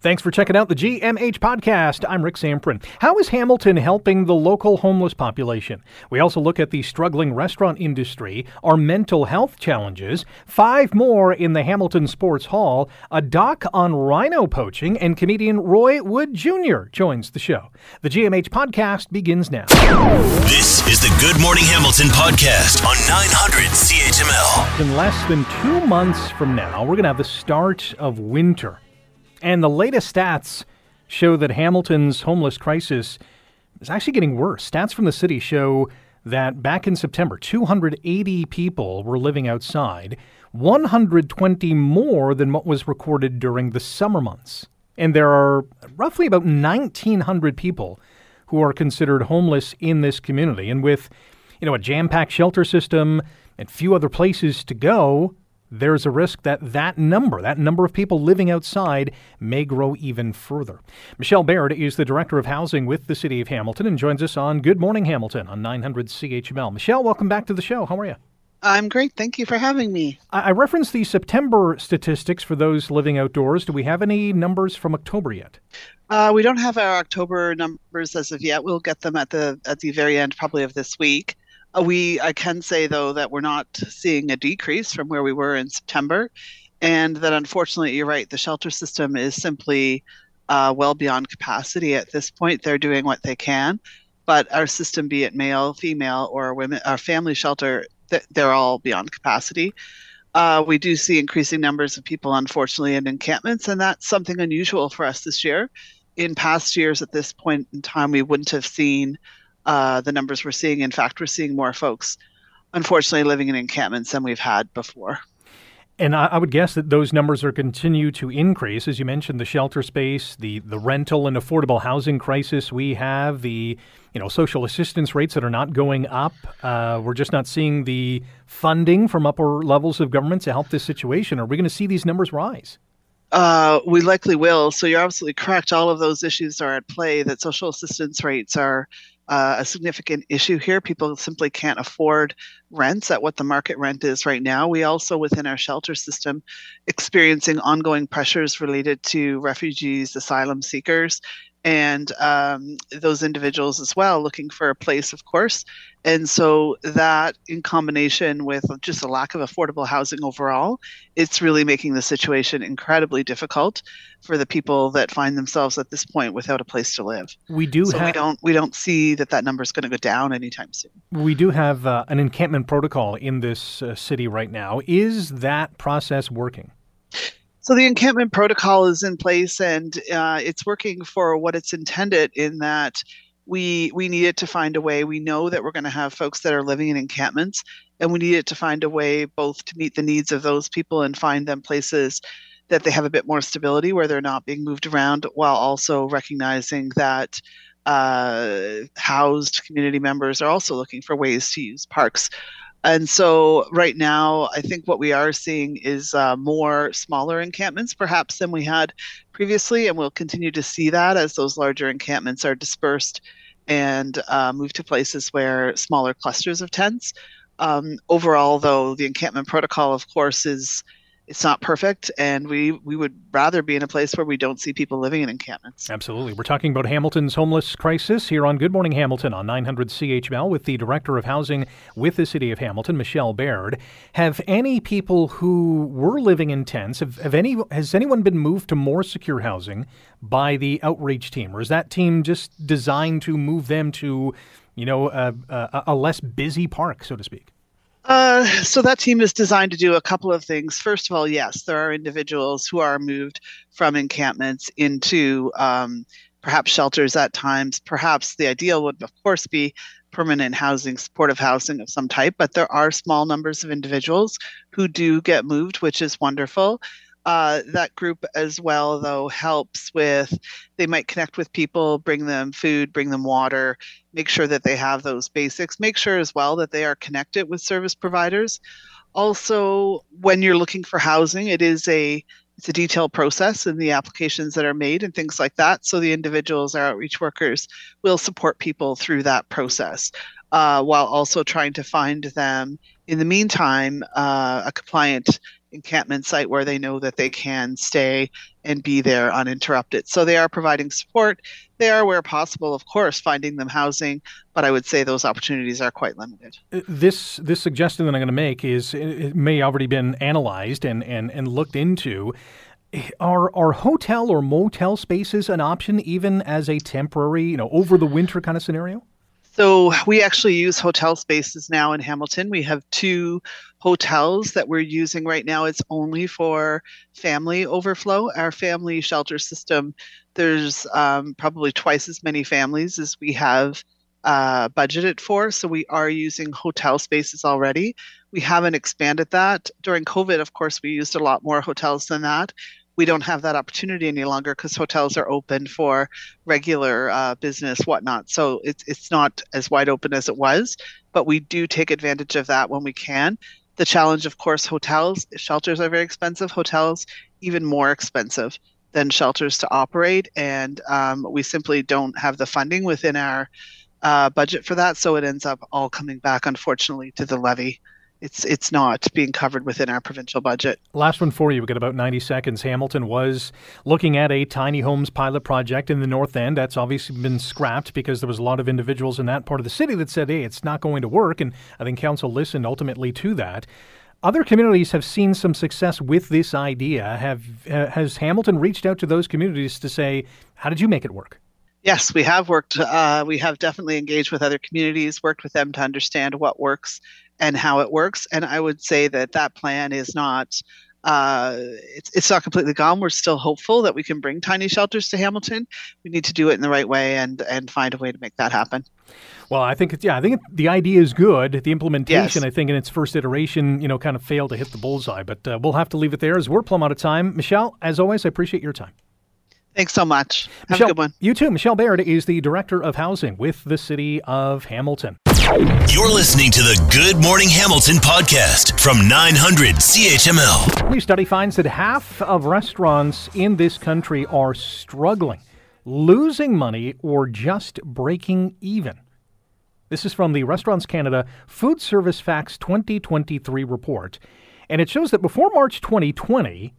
Thanks for checking out the GMH podcast. I'm Rick Zamperin. How is Hamilton helping the local homeless population? We also look at the struggling restaurant industry, our mental health challenges, five more in the Hamilton Sports Hall, a doc on rhino poaching, and comedian Roy Wood Jr. joins the show. The GMH podcast begins now. This is the Good Morning Hamilton podcast on 900 CHML. In less than two months from now, we're going to have the start of winter. And the latest stats show that Hamilton's homeless crisis is actually getting worse. Stats from the city show that back in September, 280 people were living outside, 120 more than what was recorded during the summer months. And there are roughly about 1,900 people who are considered homeless in this community. And with, you know, a jam-packed shelter system and few other places to go, there's a risk that that number, that number of people living outside, may grow even further. Michelle Baird is the Director of Housing with the City of Hamilton and joins us on Good Morning Hamilton on 900 CHML. Michelle, welcome back to the show. How are you? I'm great. Thank you for having me. I, referenced the September statistics for those living outdoors. Do we have any numbers from October yet? Uh, we don't have our October numbers as of yet. We'll get them at the at the very end, probably of this week. Uh, we I can say though that we're not seeing a decrease from where we were in September, and that unfortunately you're right. The shelter system is simply uh, well beyond capacity at this point. They're doing what they can, but our system, be it male, female, or women, our family shelter, they're all beyond capacity. Uh, we do see increasing numbers of people, unfortunately, in encampments, and that's something unusual for us this year. In past years, at this point in time, we wouldn't have seen uh, the numbers we're seeing. In fact, we're seeing more folks, unfortunately, living in encampments than we've had before. And I, I, would guess that those numbers are continue to increase, as you mentioned, the shelter space, the the rental and affordable housing crisis we have, the you know social assistance rates that are not going up. Uh, we're just not seeing the funding from upper levels of government to help this situation. Are we going to see these numbers rise? Uh, we likely will. So you're absolutely correct. All of those issues are at play. That social assistance rates are uh, a significant issue here. People simply can't afford rents at what the market rent is right now. We also, within our shelter system, experiencing ongoing pressures related to refugees, asylum seekers, and um, those individuals as well looking for a place, of course. And so that, in combination with just a lack of affordable housing overall, it's really making the situation incredibly difficult for the people that find themselves at this point without a place to live. We do. So we don't we don't see that that number is going to go down anytime soon. We do have uh, an encampment protocol in this uh, city right now. Is that process working? So the encampment protocol is in place, and uh, it's working for what it's intended. In that we we needed to find a way. We know that we're going to have folks that are living in encampments, and we needed to find a way both to meet the needs of those people and find them places that they have a bit more stability where they're not being moved around, while also recognizing that uh, housed community members are also looking for ways to use parks and so, right now, I think what we are seeing is uh, more smaller encampments, perhaps, than we had previously. And we'll continue to see that as those larger encampments are dispersed and uh, move to places where smaller clusters of tents. Um, overall, though, the encampment protocol, of course, is it's not perfect and we we would rather be in a place where we don't see people living in encampments. Absolutely. We're talking about hamilton's homeless crisis here on good morning hamilton on 900 chml with the director of housing with the city of hamilton michelle baird. Have any people who were living in tents have, have any has anyone been moved to more secure housing by the outreach team? Or is that team just designed to move them to you know a, a, a less busy park so to speak uh, so that team is designed to do a couple of things. First of all, yes, there are individuals who are moved from encampments into um, perhaps shelters at times. Perhaps the ideal would, of course, be permanent housing, supportive housing of some type, but there are small numbers of individuals who do get moved, which is wonderful. Uh, that group as well, though, helps with they might connect with people, bring them food, bring them water, make sure that they have those basics, make sure as well that they are connected with service providers. Also, when you're looking for housing, it is a it's a detailed process in the applications that are made and things like that. So the individuals, our outreach workers, will support people through that process uh, while also trying to find them in the meantime, uh, a compliant encampment site where they know that they can stay and be there uninterrupted. So they are providing support. They are, where possible, of course, finding them housing, but I would say those opportunities are quite limited. Uh, this this suggestion that I'm going to make is it may already been analyzed and, and, and looked into. Are are hotel or motel spaces an option even as a temporary, you know, over the winter kind of scenario? So we actually use hotel spaces now in Hamilton. We have two hotels that we're using right now. It's only for family overflow. Our family shelter system, there's um, probably twice as many families as we have uh, budgeted for. So we are using hotel spaces already. We haven't expanded that. During COVID, of course, we used a lot more hotels than that we don't have that opportunity any longer because hotels are open for regular uh, business, whatnot. So it's it's not as wide open as it was, but we do take advantage of that when we can. The challenge, of course, hotels shelters are very expensive. Hotels even more expensive than shelters to operate, and um, we simply don't have the funding within our uh, budget for that. So it ends up all coming back, unfortunately, to the levy it's it's not being covered within our provincial budget. Last one for you. We've got about 90 seconds. Hamilton was looking at a tiny homes pilot project in the North End. That's obviously been scrapped because there was a lot of individuals in that part of the city that said, hey, it's not going to work. And I think council listened ultimately to that. Other communities have seen some success with this idea. Have uh, has Hamilton reached out to those communities to say, how did you make it work? Yes, we have worked. Uh, we have definitely engaged with other communities, worked with them to understand what works and how it works. And I would say that that plan is not uh, it's, it's not completely gone. We're still hopeful that we can bring tiny shelters to Hamilton. We need to do it in the right way and and find a way to make that happen. Well, I think it's yeah. I think it, the idea is good. The implementation, yes. I think, in its first iteration, you know, kind of failed to hit the bullseye. But uh, we'll have to leave it there as we're plumb out of time. Michelle, as always, I appreciate your time. Thanks so much. Have Michelle, a good one. You too. Michelle Baird is the director of housing with the city of Hamilton. You're listening to the Good Morning Hamilton podcast from 900 CHML. A new study finds that half of restaurants in this country are struggling, losing money, or just breaking even. This is from the Restaurants Canada Food Service Facts 2023 report. And it shows that before March 2020,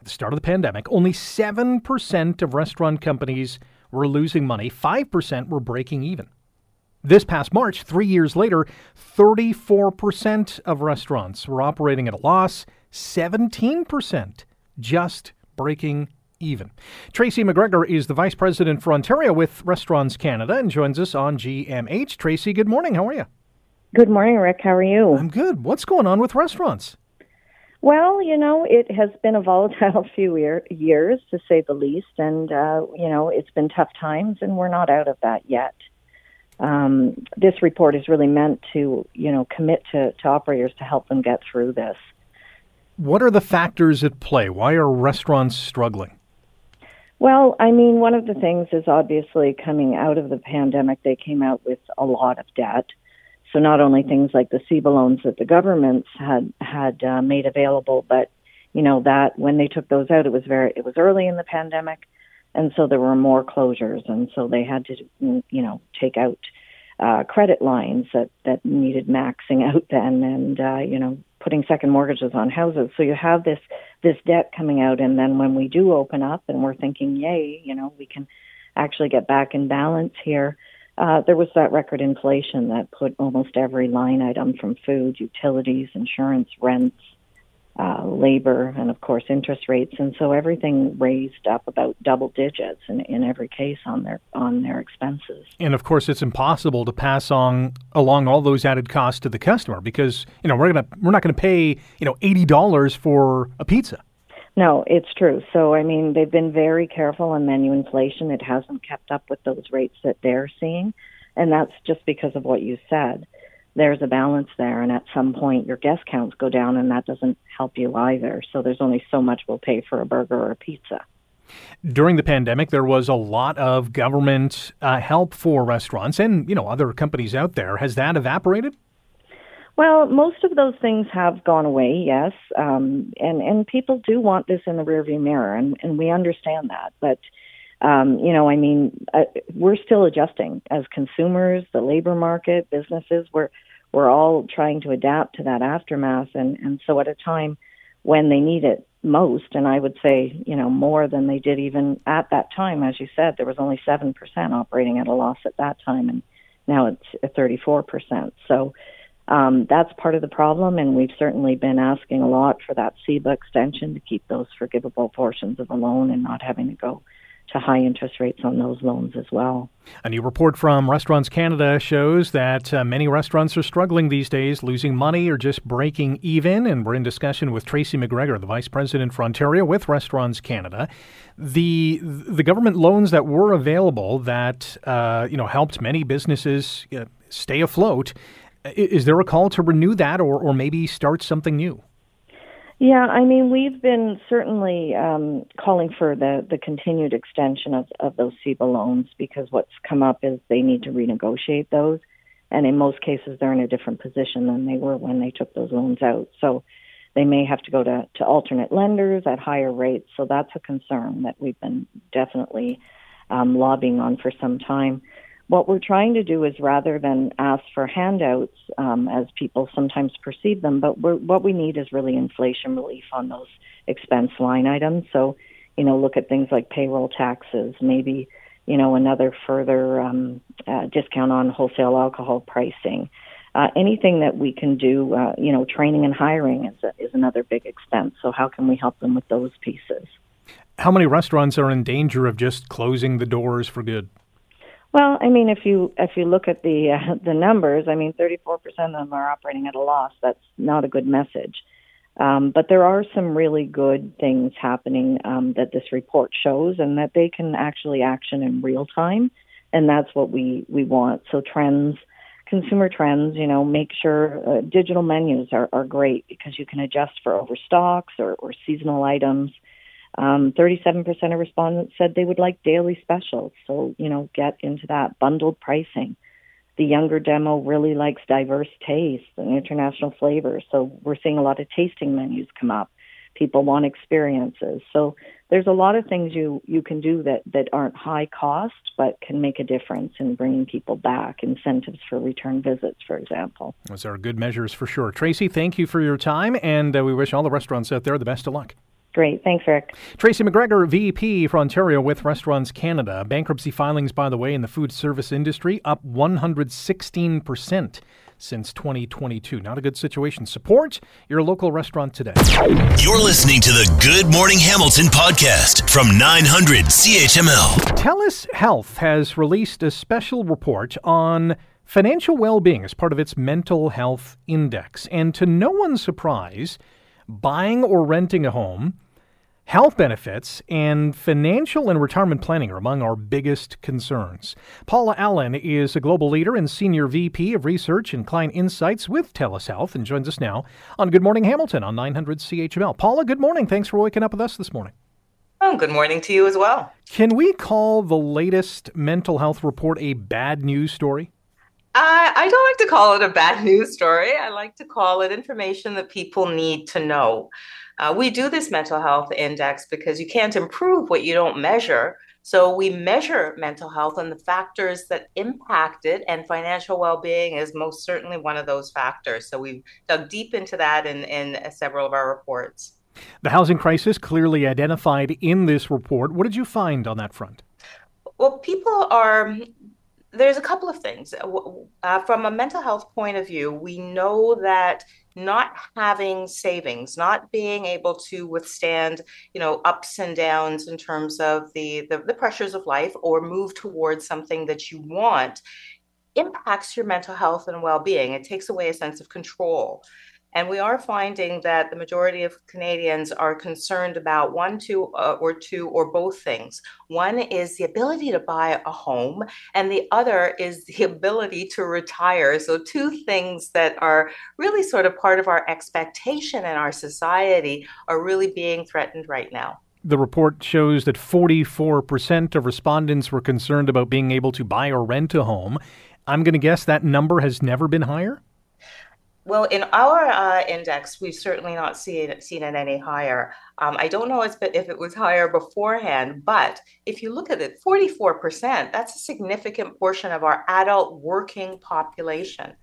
at the start of the pandemic, only 7% of restaurant companies were losing money, 5% were breaking even. This past March, three years later, 34% of restaurants were operating at a loss, 17% just breaking even. Tracy McGregor is the Vice President for Ontario with Restaurants Canada and joins us on GMH. Tracy, good morning. How are you? Good morning, Rick. How are you? I'm good. What's going on with restaurants? Well, you know, it has been a volatile few year, years, to say the least, and uh, you know, it's been tough times, and we're not out of that yet um, this report is really meant to, you know, commit to, to operators to help them get through this. What are the factors at play? Why are restaurants struggling? Well, I mean, one of the things is obviously coming out of the pandemic, they came out with a lot of debt. So not only things like the CEBA loans that the governments had had uh, made available, but you know that when they took those out, it was very it was early in the pandemic and so there were more closures, and so they had to, you know, take out uh, credit lines that that needed maxing out then, and uh, you know, putting second mortgages on houses. So you have this this debt coming out, and then when we do open up, and we're thinking, yay, you know, we can actually get back in balance here. Uh, there was that record inflation that put almost every line item from food, utilities, insurance, rents, uh, labor, and of course interest rates, and so everything raised up about double digits in, in every case on their on their expenses. And of course, it's impossible to pass on along all those added costs to the customer because you know we're gonna we're not gonna pay you know eighty dollars for a pizza. No, it's true. So I mean, they've been very careful on menu inflation. It hasn't kept up with those rates that they're seeing, and that's just because of what you said. There's a balance there. And at some point your guest counts go down and that doesn't help you either. So there's only so much we'll pay for a burger or a pizza. During the pandemic there was a lot of government uh, help for restaurants and you know other companies out there. Has that evaporated well, most of those things have gone away, yes, um, and and people do want this in the rearview mirror, and and we understand that. But um, you know, I mean, uh, we're still adjusting as consumers, the labor market, businesses. We're we're all trying to adapt to that aftermath, and and so at a time when they need it most. And I would say, you know, more than they did even at that time. As you said, there was only 7% operating at a loss at that time, and now it's 34%. So um, that's part of the problem, and we've certainly been asking a lot for that CEBA extension to keep those forgivable portions of the loan and not having to go to high interest rates on those loans as well. A new report from Restaurants Canada shows that uh, many restaurants are struggling these days, losing money or just breaking even. And we're in discussion with Tracy McGregor, the Vice President for Ontario with Restaurants Canada. The the government loans that were available that uh, you know helped many businesses uh, stay afloat. Is there a call to renew that or, or maybe start something new? Yeah, I mean, we've been certainly um, calling for the, the continued extension of, of those CEBA loans because what's come up is they need to renegotiate those. And in most cases, they're in a different position than they were when they took those loans out. So they may have to go to, to alternate lenders at higher rates. So that's a concern that we've been definitely um, lobbying on for some time what we're trying to do is rather than ask for handouts um, as people sometimes perceive them, but what we need is really inflation relief on those expense line items. So, you know, look at things like payroll taxes, maybe, you know, another further um, uh, discount on wholesale alcohol pricing. Uh, anything that we can do, uh, you know, training and hiring is, a, is another big expense. So, how can we help them with those pieces? How many restaurants are in danger of just closing the doors for good? Well, I mean, if you if you look at the uh, the numbers, I mean, 34% of them are operating at a loss. That's not a good message. Um, but there are some really good things happening um, that this report shows, and that they can actually action in real time, and that's what we we want. So trends, consumer trends, you know, make sure uh, digital menus are, are great because you can adjust for overstocks or, or seasonal items. Um, 37% of respondents said they would like daily specials. So, you know, get into that bundled pricing. The younger demo really likes diverse tastes and international flavors. So, we're seeing a lot of tasting menus come up. People want experiences. So, there's a lot of things you, you can do that, that aren't high cost, but can make a difference in bringing people back. Incentives for return visits, for example. Those are good measures for sure. Tracy, thank you for your time, and uh, we wish all the restaurants out there the best of luck. Great. Thanks, Rick. Tracy McGregor, VP for Ontario with Restaurants Canada. Bankruptcy filings, by the way, in the food service industry up 116% since 2022. Not a good situation. Support your local restaurant today. You're listening to the Good Morning Hamilton podcast from 900 CHML. TELUS Health has released a special report on financial well being as part of its mental health index. And to no one's surprise, buying or renting a home, health benefits, and financial and retirement planning are among our biggest concerns. Paula Allen is a global leader and senior VP of research and client insights with TELUS Health and joins us now on Good Morning Hamilton on 900 CHML. Paula, good morning. Thanks for waking up with us this morning. Oh, good morning to you as well. Can we call the latest mental health report a bad news story? I, I don't like to call it a bad news story. I like to call it information that people need to know. Uh, we do this mental health index because you can't improve what you don't measure. So we measure mental health and the factors that impact it, and financial well-being is most certainly one of those factors. So we've dug deep into that in, in several of our reports. The housing crisis clearly identified in this report. What did you find on that front? Well, people are there's a couple of things. Uh, uh, from a mental health point of view, we know that not having savings, not being able to withstand, you know, ups and downs in terms of the, the, the pressures of life or move towards something that you want impacts your mental health and well-being. It takes away a sense of control. And we are finding that the majority of Canadians are concerned about one, two, uh, or two, or both things. One is the ability to buy a home, and the other is the ability to retire. So, two things that are really sort of part of our expectation in our society are really being threatened right now. The report shows that 44% of respondents were concerned about being able to buy or rent a home. I'm going to guess that number has never been higher? Well, in our uh, index, we've certainly not seen seen it any higher. Um, I don't know if, if it was higher beforehand, but if you look at it, 44%, that's a significant portion of our adult working population.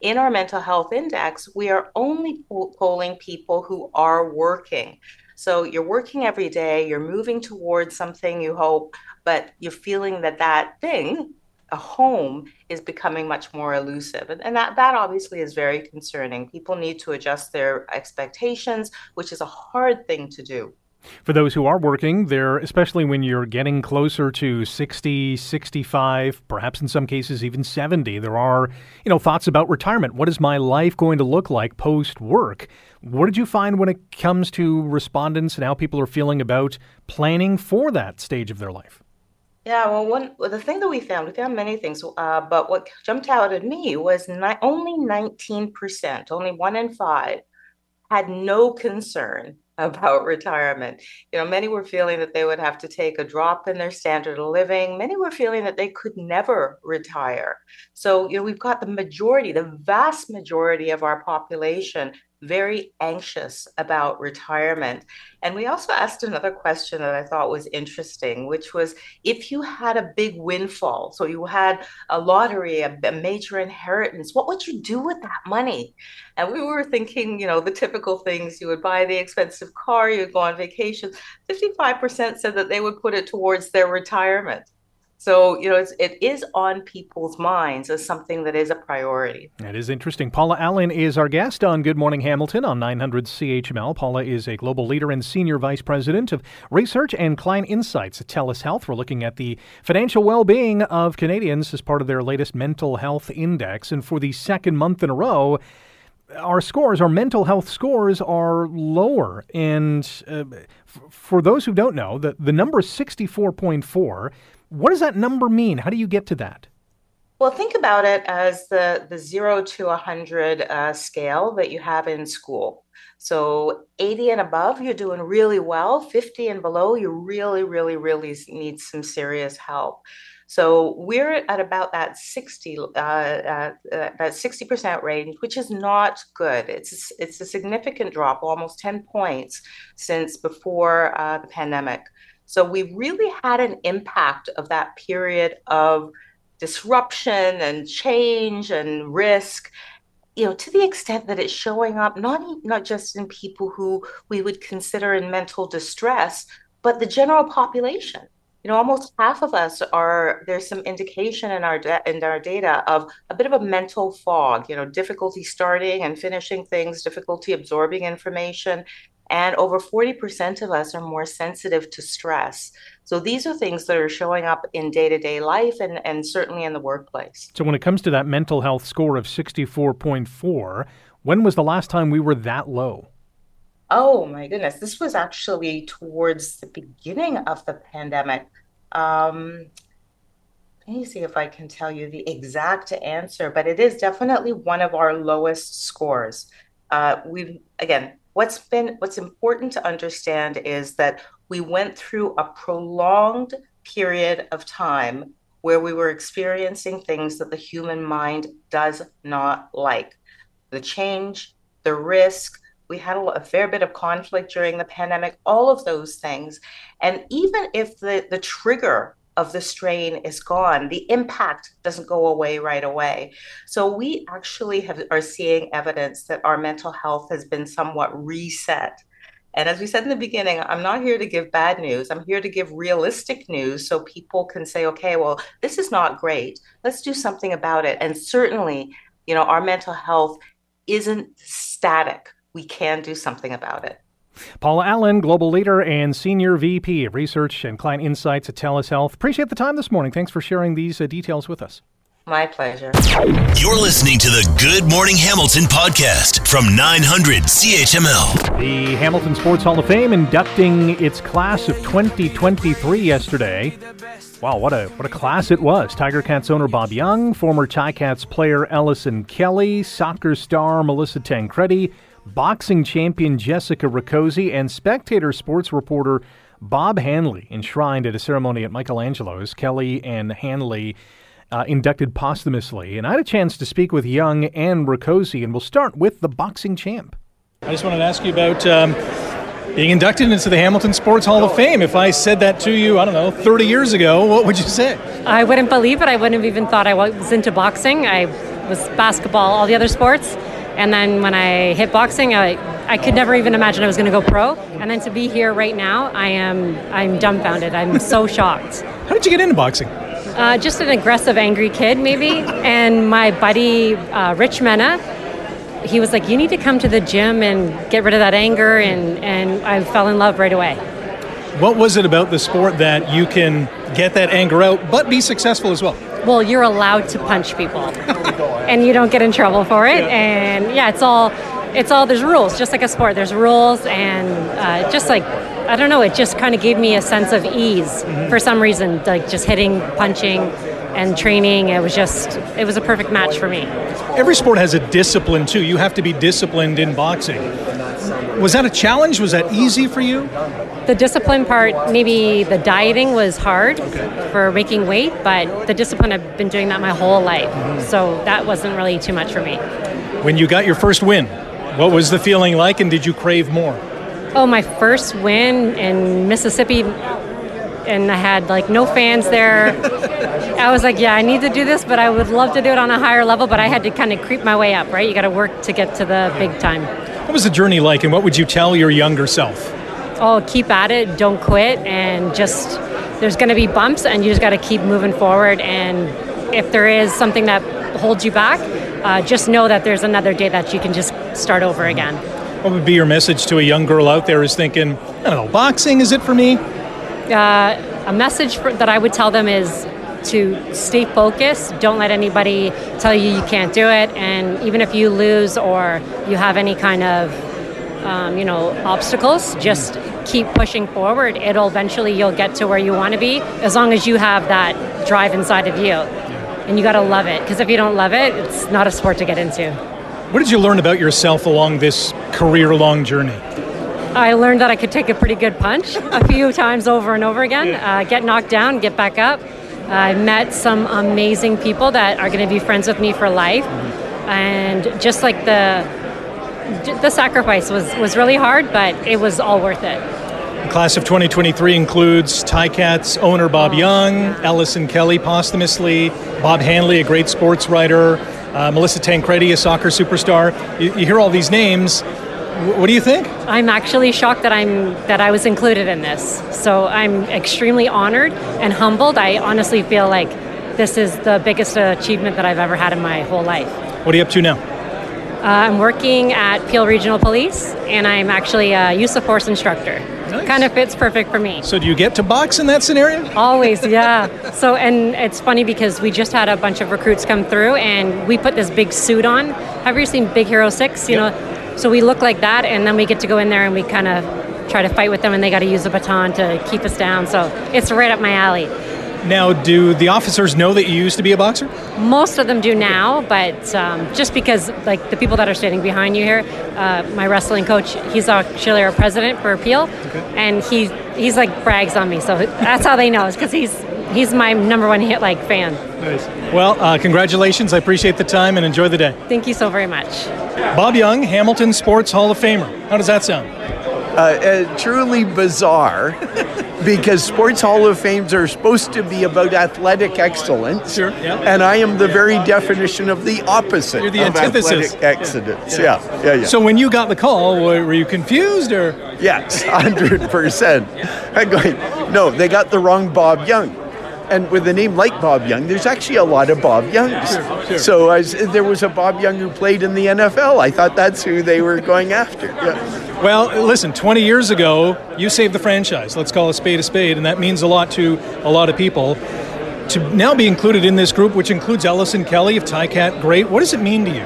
in our mental health index, we are only polling people who are working. So you're working every day, you're moving towards something you hope, but you're feeling that that thing, a home, is becoming much more elusive. And, and that, that obviously is very concerning. People need to adjust their expectations, which is a hard thing to do. For those who are working, there, especially when you're getting closer to 60, 65, perhaps in some cases even 70, there are, you know, thoughts about retirement. What is my life going to look like post work? What did you find when it comes to respondents and how people are feeling about planning for that stage of their life? Yeah, well, one well, the thing that we found, we found many things, uh, but what jumped out at me was ni- only 19%, only one in five, had no concern about retirement. You know, many were feeling that they would have to take a drop in their standard of living. Many were feeling that they could never retire. So, you know, we've got the majority, the vast majority of our population very anxious about retirement. And we also asked another question that I thought was interesting, which was if you had a big windfall, so you had a lottery, a, a, major inheritance, what would you do with that money? And we were thinking, you know, the typical things you would buy the expensive car, you'd go on vacation. 55% said that they would put it towards their retirement. So, you know, it's, it is on people's minds as something that is a priority. That is interesting. Paula Allen is our guest on Good Morning Hamilton on 900 CHML. Paula is a global leader and senior vice president of research and client insights at TELUS Health. We're looking at the financial well being of Canadians as part of their latest mental health index. And for the second month in a row, our scores, our mental health scores, are lower. And uh, f- for those who don't know, the, the number 64.4. What does that number mean? How do you get to that? Well, think about it as the, the zero to 100 uh, scale that you have in school. So 80 and above, you're doing really well. 50 and below, you really, really, really need some serious help. So we're at about that 60, uh, uh, uh that 60% range, which is not good. It's it's a significant drop, almost 10 points since before uh, the pandemic. So we really had an impact of that period of disruption and change and risk you know to the extent that it's showing up not not just in people who we would consider in mental distress but the general population. You know almost half of us are there's some indication in our de- in our data of a bit of a mental fog you know difficulty starting and finishing things difficulty absorbing information and over 40% of us are more sensitive to stress. So these are things that are showing up in day to day life and, and certainly in the workplace. So when it comes to that mental health score of 64.4, when was the last time we were that low? Oh my goodness. This was actually towards the beginning of the pandemic. Um, let me see if I can tell you the exact answer, but it is definitely one of our lowest scores. Uh, we've, again, what's been what's important to understand is that we went through a prolonged period of time where we were experiencing things that the human mind does not like. The change the risk we had a, a, fair bit of conflict during the pandemic all of those things. And even if the the trigger of the strain is gone. The impact doesn't go away right away. So we actually have, are seeing evidence that our mental health has been somewhat reset. And as we said in the beginning i'm not here to give bad news. I'm here to give realistic news so people can say okay well this is not great. Let's do something about it. And certainly you know our mental health isn't static. We can do something about it Paula Allen, Global Leader and Senior VP of Research and Client Insights at TELUS Health. Appreciate the time this morning. Thanks for sharing these uh, details with us. My pleasure. You're listening to the Good Morning Hamilton podcast from 900 CHML. The Hamilton Sports Hall of Fame inducting its class of 2023 yesterday. Wow, what a what a class it was. Tiger Cats owner Bob Young, former Ticats player Ellison Kelly, soccer star Melissa Tancredi, boxing champion Jessica Rakoczy, and spectator sports reporter Bob Hanley enshrined at a ceremony at Michelangelo's. Kelly and Hanley uh, inducted posthumously. And I had a chance to speak with Young and Rakoczy, and we'll start with the boxing champ. I just wanted to ask you about um, being inducted into the Hamilton Sports Hall of Fame. If I said that to you, I don't know, 30 years ago, what would you say? I wouldn't believe it. I wouldn't have even thought I was into boxing. I was basketball, all the other sports. And then when I hit boxing, I, I could never even imagine I was going to go pro. And then to be here right now, I am I'm dumbfounded. I'm so shocked. How did you get into boxing? Uh, just an aggressive, angry kid, maybe. And my buddy, uh, Rich Mena, he was like, You need to come to the gym and get rid of that anger. And, and I fell in love right away. What was it about the sport that you can get that anger out, but be successful as well? Well, you're allowed to punch people, and you don't get in trouble for it. And yeah, it's all, it's all. There's rules, just like a sport. There's rules, and uh, just like I don't know, it just kind of gave me a sense of ease mm-hmm. for some reason, like just hitting, punching, and training. It was just, it was a perfect match for me. Every sport has a discipline too. You have to be disciplined in boxing. Was that a challenge? Was that easy for you? The discipline part, maybe the dieting was hard okay. for making weight, but the discipline, I've been doing that my whole life. Mm-hmm. So that wasn't really too much for me. When you got your first win, what was the feeling like and did you crave more? Oh, my first win in Mississippi, and I had like no fans there. I was like, yeah, I need to do this, but I would love to do it on a higher level, but I had to kind of creep my way up, right? You got to work to get to the big time. What was the journey like, and what would you tell your younger self? Oh, keep at it, don't quit, and just there's going to be bumps, and you just got to keep moving forward. And if there is something that holds you back, uh, just know that there's another day that you can just start over again. What would be your message to a young girl out there who's thinking, I don't know, boxing, is it for me? Uh, a message for, that I would tell them is to stay focused. Don't let anybody tell you you can't do it. And even if you lose or you have any kind of, um, you know, obstacles, just keep pushing forward. It'll eventually you'll get to where you want to be as long as you have that drive inside of you. And you got to love it because if you don't love it, it's not a sport to get into. What did you learn about yourself along this career long journey? I learned that I could take a pretty good punch a few times over and over again, uh, get knocked down, get back up. I met some amazing people that are going to be friends with me for life. And just like the the sacrifice was, was really hard, but it was all worth it. The class of 2023 includes Ticats owner Bob oh. Young, Ellison Kelly posthumously, Bob Hanley, a great sports writer, uh, Melissa Tancredi, a soccer superstar. You, you hear all these names. What do you think? I'm actually shocked that I'm that I was included in this. So I'm extremely honored and humbled. I honestly feel like this is the biggest achievement that I've ever had in my whole life. What are you up to now? Uh, I'm working at Peel Regional Police, and I'm actually a use of force instructor. Nice. Kind of fits perfect for me. So do you get to box in that scenario? Always, yeah. so and it's funny because we just had a bunch of recruits come through and we put this big suit on. Have you seen Big Hero 6? You yep. know, so we look like that and then we get to go in there and we kind of try to fight with them and they got to use a baton to keep us down. So it's right up my alley. Now, do the officers know that you used to be a boxer? Most of them do now, but um, just because, like the people that are standing behind you here, uh, my wrestling coach, he's actually our president for Appeal, okay. and he he's like brags on me, so that's how they know, is because he's he's my number one hit like fan. Nice. Well, uh, congratulations! I appreciate the time and enjoy the day. Thank you so very much. Bob Young, Hamilton Sports Hall of Famer. How does that sound? Uh, uh, truly bizarre because sports hall of fames are supposed to be about athletic excellence sure yeah. and i am the very definition of the opposite You're the of antithesis. athletic excellence yeah. Yeah. yeah. yeah so when you got the call were you confused or yes 100% i'm going no they got the wrong bob young and with a name like Bob Young, there's actually a lot of Bob Youngs. Sure, sure. So as, there was a Bob Young who played in the NFL. I thought that's who they were going after. Yeah. Well, listen, 20 years ago, you saved the franchise. Let's call a spade a spade, and that means a lot to a lot of people. To now be included in this group, which includes Ellison Kelly of Ticat, great. What does it mean to you?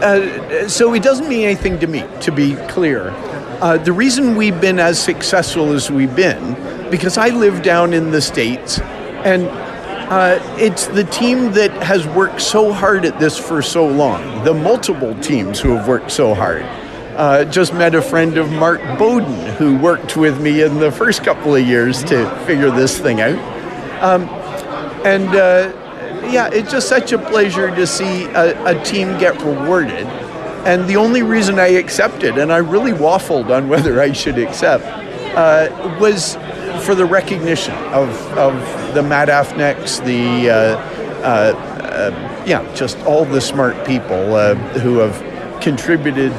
Uh, so it doesn't mean anything to me, to be clear. Uh, the reason we've been as successful as we've been because I live down in the States and uh, it's the team that has worked so hard at this for so long, the multiple teams who have worked so hard. Uh, just met a friend of Mark Bowden who worked with me in the first couple of years to figure this thing out. Um, and uh, yeah, it's just such a pleasure to see a, a team get rewarded. And the only reason I accepted, and I really waffled on whether I should accept, uh, was for the recognition of, of the Matt Afinecs, the uh, uh, uh, yeah, just all the smart people uh, who have contributed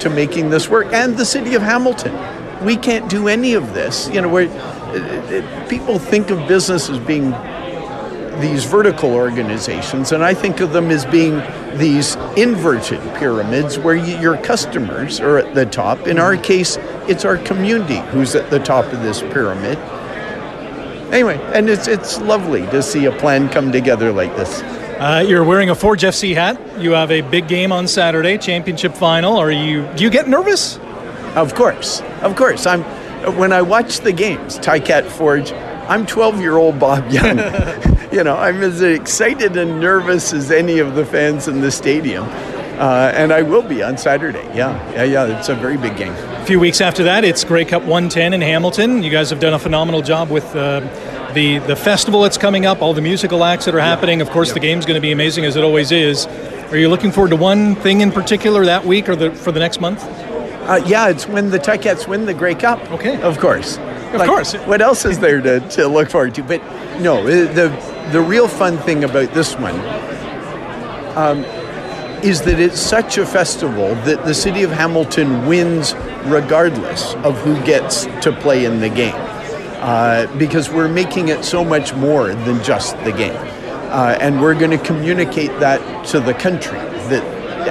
to making this work, and the city of Hamilton. We can't do any of this. You know, where uh, people think of business as being these vertical organizations, and I think of them as being these inverted pyramids where you, your customers are at the top. In our case, it's our community who's at the top of this pyramid. Anyway, and it's it's lovely to see a plan come together like this. Uh, you're wearing a Forge FC hat. You have a big game on Saturday, championship final. Are you? Do you get nervous? Of course, of course. I'm. When I watch the games, Ticat Forge, I'm 12 year old Bob Young. you know, I'm as excited and nervous as any of the fans in the stadium. Uh, and I will be on Saturday. Yeah, yeah, yeah. It's a very big game. A few weeks after that, it's Grey Cup 110 in Hamilton. You guys have done a phenomenal job with uh, the the festival that's coming up, all the musical acts that are happening. Of course, the game's going to be amazing as it always is. Are you looking forward to one thing in particular that week or the, for the next month? Uh, yeah, it's when the Ticats win the Grey Cup. Okay. Of course. Of course. What else is there to, to look forward to? But no, the the real fun thing about this one um, is that it's such a festival that the city of Hamilton wins regardless of who gets to play in the game. Uh, because we're making it so much more than just the game. Uh, and we're going to communicate that to the country that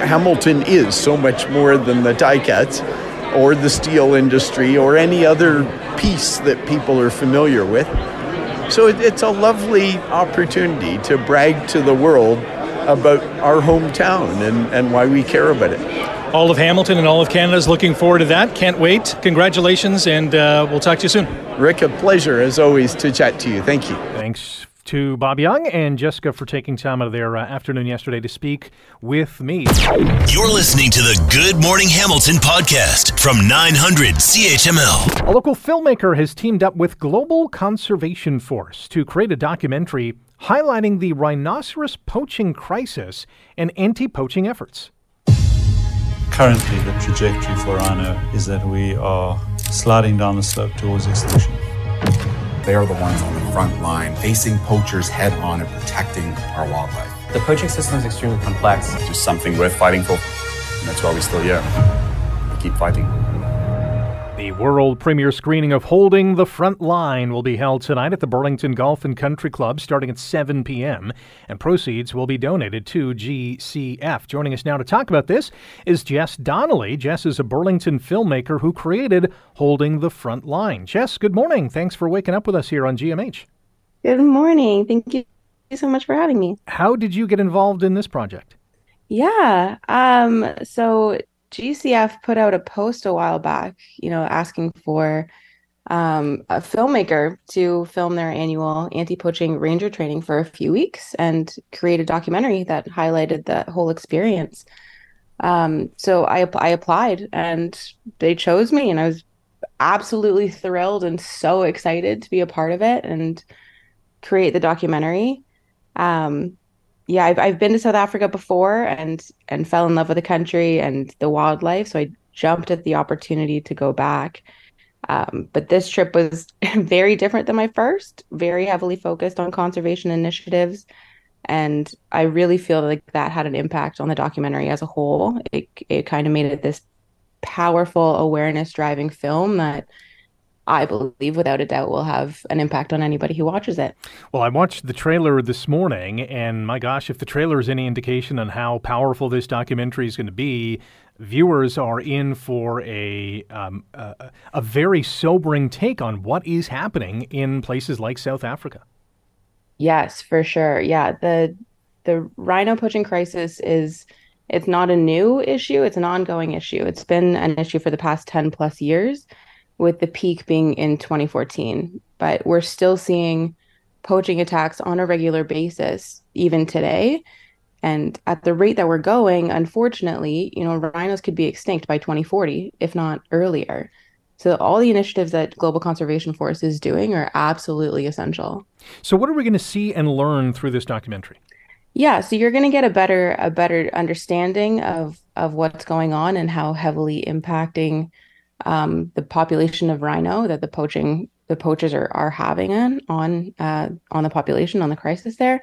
Hamilton is so much more than the Ticats or the steel industry or any other piece that people are familiar with. So it, it's a lovely opportunity to brag to the world about our hometown and, and why we care about it. All of Hamilton and all of Canada is looking forward to that. Can't wait. Congratulations, and uh, we'll talk to you soon. Rick, a pleasure as always to chat to you. Thank you. Thanks to Bob Young and Jessica for taking time out of their uh, afternoon yesterday to speak with me. You're listening to the Good Morning Hamilton podcast from 900 CHML. A local filmmaker has teamed up with Global Conservation Force to create a documentary highlighting the rhinoceros poaching crisis and anti poaching efforts. Currently, the trajectory for rhino is that we are sliding down the slope towards extinction. They are the ones on the front line, facing poachers head on and protecting our wildlife. The poaching system is extremely complex. It's just something worth fighting for, and that's why we're still here. We keep fighting. The world premiere screening of Holding the Front Line will be held tonight at the Burlington Golf and Country Club starting at 7 p.m., and proceeds will be donated to GCF. Joining us now to talk about this is Jess Donnelly. Jess is a Burlington filmmaker who created Holding the Front Line. Jess, good morning. Thanks for waking up with us here on GMH. Good morning. Thank you so much for having me. How did you get involved in this project? Yeah. Um, so GCF put out a post a while back, you know, asking for um, a filmmaker to film their annual anti-poaching ranger training for a few weeks and create a documentary that highlighted that whole experience. Um, so I I applied and they chose me, and I was absolutely thrilled and so excited to be a part of it and create the documentary. Um, yeah, I've I've been to South Africa before and and fell in love with the country and the wildlife, so I jumped at the opportunity to go back. Um, but this trip was very different than my first, very heavily focused on conservation initiatives. And I really feel like that had an impact on the documentary as a whole. It, it kind of made it this powerful awareness driving film that I believe without a doubt will have an impact on anybody who watches it. Well, I watched the trailer this morning, and my gosh, if the trailer is any indication on how powerful this documentary is going to be, viewers are in for a, um, a, a very sobering take on what is happening in places like South Africa. Yes, for sure. Yeah, the the rhino poaching crisis is it's not a new issue, it's an ongoing issue. It's been an issue for the past 10 plus years with the peak being in 2014. But we're still seeing poaching attacks on a regular basis, even today. And at the rate that we're going, unfortunately, you know, rhinos could be extinct by 2040, if not earlier. So all the initiatives that Global Conservation Force is doing are absolutely essential. So what are we going to see and learn through this documentary? Yeah, so you're going to get a better a better understanding of of what's going on and how heavily impacting um, the population of rhino that the poaching the poachers are, are having on on uh, on the population on the crisis there.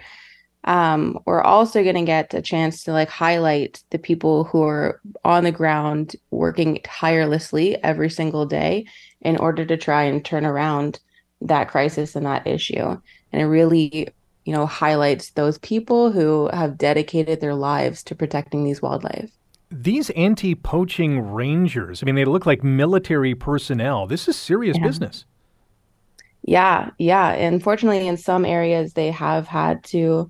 um, we're also going to get a chance to like highlight the people who are on the ground working tirelessly every single day in order to try and turn around that crisis and that issue. And it really, you know, highlights those people who have dedicated their lives to protecting these wildlife. These anti poaching rangers, I mean, they look like military personnel. This is serious Yeah. business. Yeah, yeah. Unfortunately, in some areas, they have had to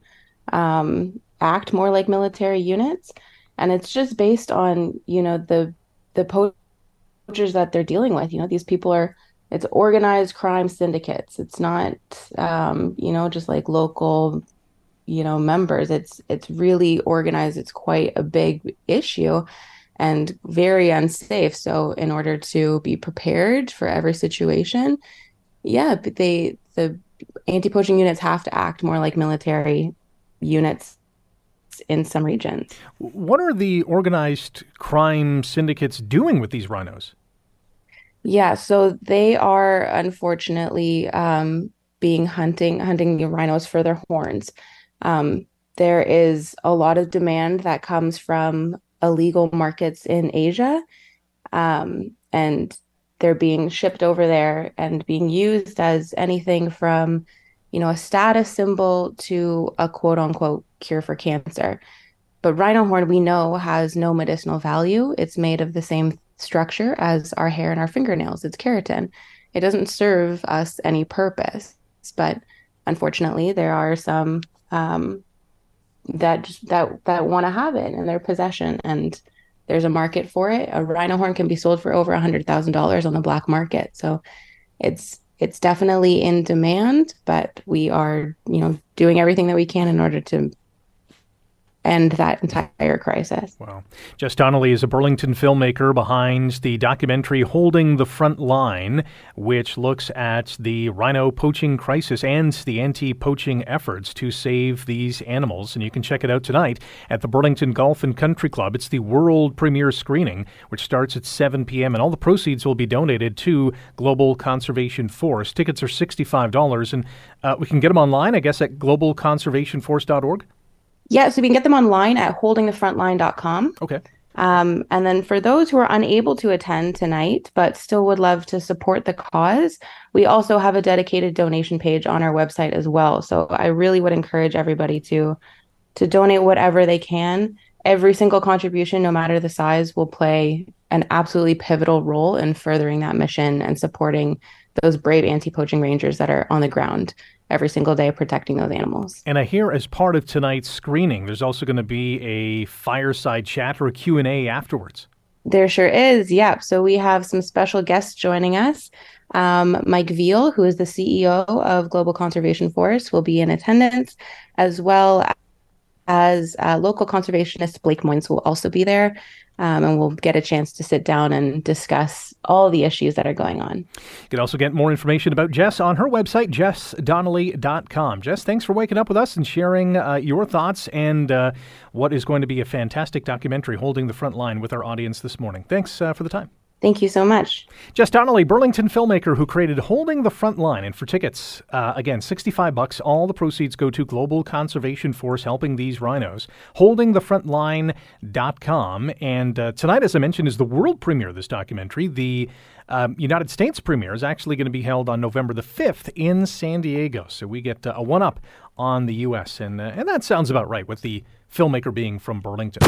um, act more like military units, and it's just based on, you know, the the poachers that they're dealing with. You know, these people are it's organized crime syndicates. It's not, um, you know, just like local, you know, members. It's it's really organized. It's quite a big issue and very unsafe. So, in order to be prepared for every situation, yeah, but they the anti-poaching units have to act more like military units in some regions. What are the organized crime syndicates doing with these rhinos? Yeah, so they are unfortunately um, being hunting hunting the rhinos for their horns. Um, there is a lot of demand that comes from illegal markets in Asia, um, and they're being shipped over there and being used as anything from, you know, a status symbol to a quote unquote cure for cancer. But rhino horn, we know, has no medicinal value. It's made of the same structure as our hair and our fingernails. It's keratin. It doesn't serve us any purpose. But unfortunately, there are some um, that that that want to have it in their possession, and there's a market for it. A rhino horn can be sold for over a hundred thousand dollars on the black market. So it's it's definitely in demand, but we are you know doing everything that we can in order to end that entire crisis. Wow. Jess Donnelly is a Burlington filmmaker behind the documentary Holding the Front Line, which looks at the rhino poaching crisis and the anti poaching efforts to save these animals. And you can check it out tonight at the Burlington Golf and Country Club. It's the world premiere screening, which starts at 7 p.m., and all the proceeds will be donated to Global Conservation Force. Tickets are $65, and uh, we can get them online, I guess, at globalconservationforce.org. Yeah, so we can get them online at holdingthefrontline.com. Okay. Um, and then for those who are unable to attend tonight but still would love to support the cause, we also have a dedicated donation page on our website as well. So I really would encourage everybody to to donate whatever they can. Every single contribution, no matter the size, will play an absolutely pivotal role in furthering that mission and supporting those brave anti-poaching rangers that are on the ground every single day protecting those animals. And I hear as part of tonight's screening, there's also going to be a fireside chat or a Q&A afterwards. There sure is. Yep. So we have some special guests joining us. Um, Mike Veale, who is the CEO of Global Conservation Force, will be in attendance, as well as uh, local conservationist Blake Moynes will also be there. Um, and we'll get a chance to sit down and discuss all the issues that are going on. You can also get more information about Jess on her website, jessdonnelly.com. Jess, thanks for waking up with us and sharing uh, your thoughts and uh, what is going to be a fantastic documentary holding the front line with our audience this morning. Thanks uh, for the time. Thank you so much. Jess Donnelly, Burlington filmmaker who created Holding the Front Line. And for tickets, uh, again, 65 bucks. All the proceeds go to Global Conservation Force helping these rhinos. Holdingthefrontline.com. And uh, tonight, as I mentioned, is the world premiere of this documentary. The um, United States premiere is actually going to be held on November the 5th in San Diego. So we get uh, a one up on the U.S. And, uh, and that sounds about right with the filmmaker being from Burlington.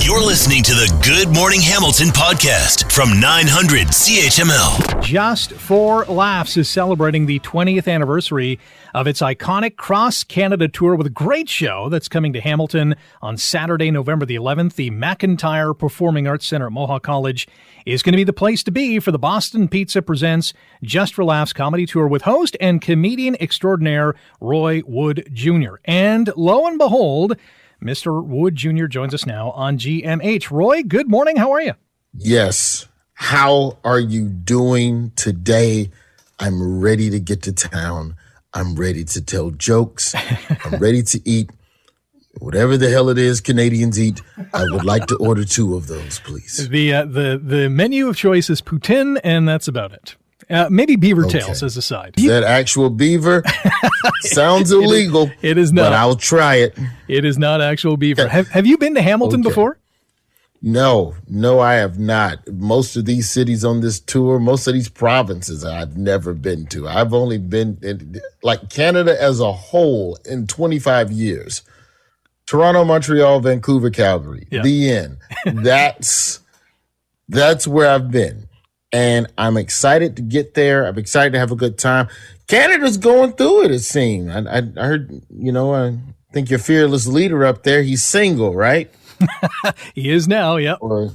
You're listening to the Good Morning Hamilton podcast from 900 CHML. Just for Laughs is celebrating the 20th anniversary of its iconic Cross Canada tour with a great show that's coming to Hamilton on Saturday, November the 11th. The McIntyre Performing Arts Center at Mohawk College is going to be the place to be for the Boston Pizza Presents Just for Laughs comedy tour with host and comedian extraordinaire Roy Wood Jr. And lo and behold, Mr. Wood Jr. joins us now on GMH. Roy, good morning. How are you? Yes. How are you doing today? I'm ready to get to town. I'm ready to tell jokes. I'm ready to eat whatever the hell it is Canadians eat. I would like to order two of those, please. The uh, the the menu of choice is poutine, and that's about it. Uh, maybe beaver tails as a side. Is that actual beaver? Sounds illegal. It is not. But I'll try it. It is not actual beaver. Have, have you been to Hamilton Okay. before? No, no, I have not. Most of these cities on this tour, most of these provinces, I've never been to. I've only been in, like Canada as a whole in 25 years. Toronto, Montreal, Vancouver, Calgary. The end. That's that's where I've been. And I'm excited to get there. I'm excited to have a good time. Canada's going through it, it seems. I, I, I heard, you know, I think your fearless leader up there, he's single, right? He is now, yeah. Or,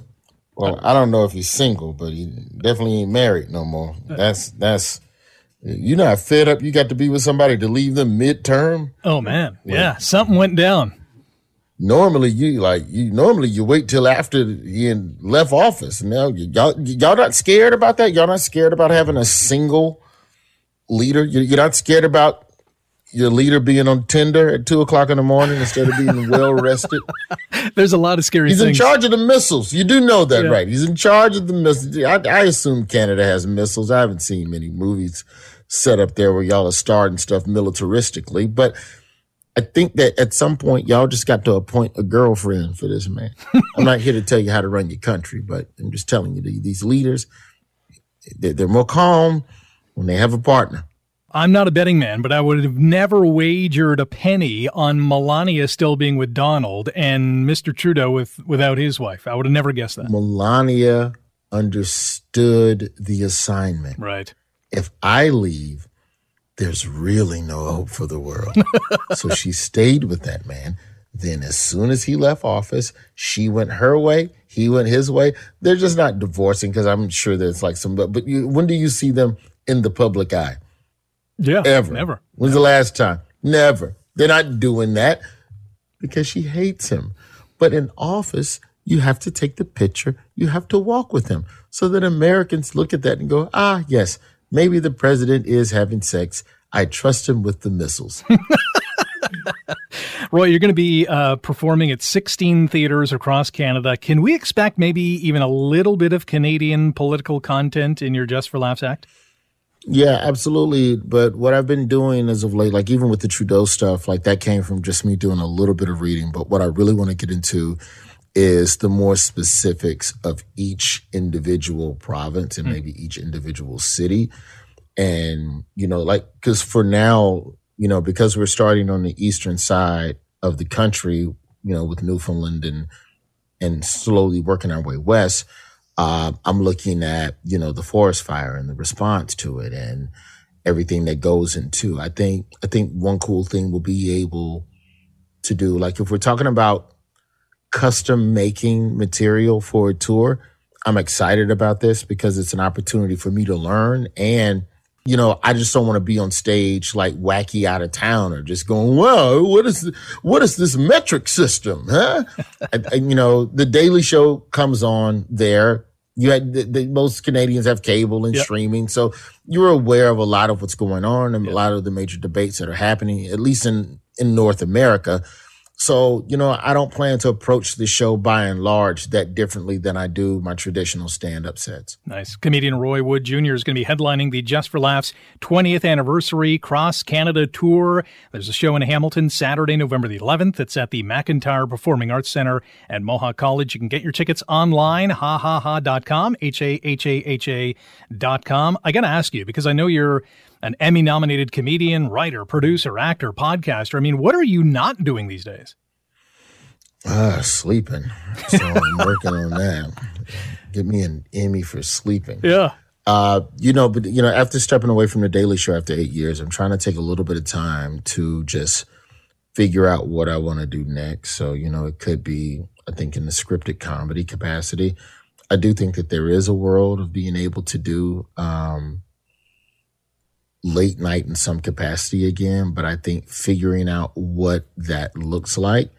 well, I don't know if he's single, but he definitely ain't married no more. Uh. That's that's you're not fed up. You got to be with somebody to leave them midterm. Oh man, yeah, something went down. Normally, you like you. Normally, you wait till after he in- left office. Now, y'all y'all not scared about that. Y'all not scared about having a single leader. You- You're not scared about your leader being on Tinder at two o'clock in the morning instead of being well rested. There's a lot of scary He's in charge of the missiles. You do know that, Yeah. right? He's in charge of the missiles. I, I assume Canada has missiles. I haven't seen many movies set up there where y'all are starting stuff militaristically, but I think that at some point y'all just got to appoint a girlfriend for this man. I'm not here to tell you how to run your country, but I'm just telling you these leaders, they're, more calm when they have a partner. I'm not a betting man, but I would have never wagered a penny on Melania still being with Donald and Mr. Trudeau with without his wife. I would have never guessed that. Melania understood the assignment. Right. If I leave, there's really no hope for the world. so she stayed with that man. Then, as soon as he left office, she went her way, he went his way. They're just not divorcing because I'm sure there's like some, but, but you, when do you see them in the public eye? Yeah, Ever. never. When's the last time? Never. They're not doing that because she hates him. But in office, you have to take the picture. You have to walk with him so that Americans look at that and go, ah, yes, maybe the president is having sex. I trust him with the missiles. Roy, you're going to be uh, performing at 16 theaters across Canada. Can we expect maybe even a little bit of Canadian political content in your Just for Laughs act? Yeah, absolutely. But what I've been doing as of late, like even with the Trudeau stuff, like that came from just me doing a little bit of reading. But what I really want to get into is the more specifics of each individual province and maybe each individual city. And, you know, like, cause for now, you know, because we're starting on the eastern side of the country, you know, with Newfoundland and, and slowly working our way west, uh, I'm looking at, you know, the forest fire and the response to it and everything that goes into. I think, I think one cool thing we'll be able to do, like if we're talking about custom making material for a tour, I'm excited about this because it's an opportunity for me to learn and you know, I just don't want to be on stage like wacky out of town or just going, "Well, what is what is this metric system?" Huh? and, and, you know, the Daily Show comes on there. You had the, the, most Canadians have cable and Yep. streaming, so you're aware of a lot of what's going on and a lot of the major debates that are happening, at least in in North America. So, you know, I don't plan to approach the show by and large that differently than I do my traditional stand up sets. Nice. Comedian Roy Wood Jr. is going to be headlining the Just for Laughs 20th anniversary Cross Canada Tour. There's a show in Hamilton Saturday, November the 11th. It's at the McIntyre Performing Arts Center at Mohawk College. You can get your tickets online, hahaha.com, H-A-H-A-H-A dot com. I got to ask you, because I know you're an Emmy nominated comedian, writer, producer, actor, podcaster. I mean, what are you not doing these days? Ah, sleeping. So I'm working on that. Get me an Emmy for sleeping. Yeah. Uh, you know, but you know, after stepping away from the Daily Show after eight years, I'm trying to take a little bit of time to just figure out what I want to do next. So, you know, it could be, I think, in the scripted comedy capacity. I do think that there is a world of being able to do um, late night in some capacity again, but I think figuring out what that looks like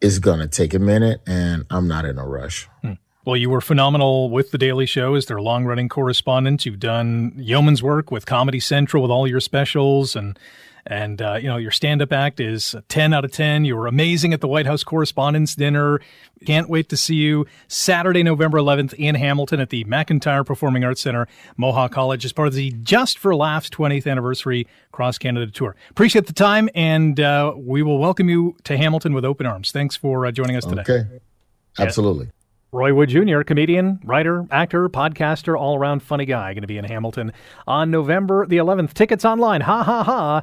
is going to take a minute, and I'm not in a rush. Hmm. Well, you were phenomenal with The Daily Show as their long running correspondent. You've done yeoman's work with Comedy Central with all your specials and And, uh, you know, your stand up act is 10 out of 10. You were amazing at the White House Correspondents' Dinner. Can't wait to see you Saturday, November 11th in Hamilton at the McIntyre Performing Arts Center, Mohawk College, as part of the Just for Laughs 20th Anniversary Cross Canada Tour. Appreciate the time, and uh, we will welcome you to Hamilton with open arms. Thanks for uh, joining us today. Okay. Absolutely. Roy Wood Jr., comedian, writer, actor, podcaster, all around funny guy, going to be in Hamilton on November the 11th. Tickets online, ha ha ha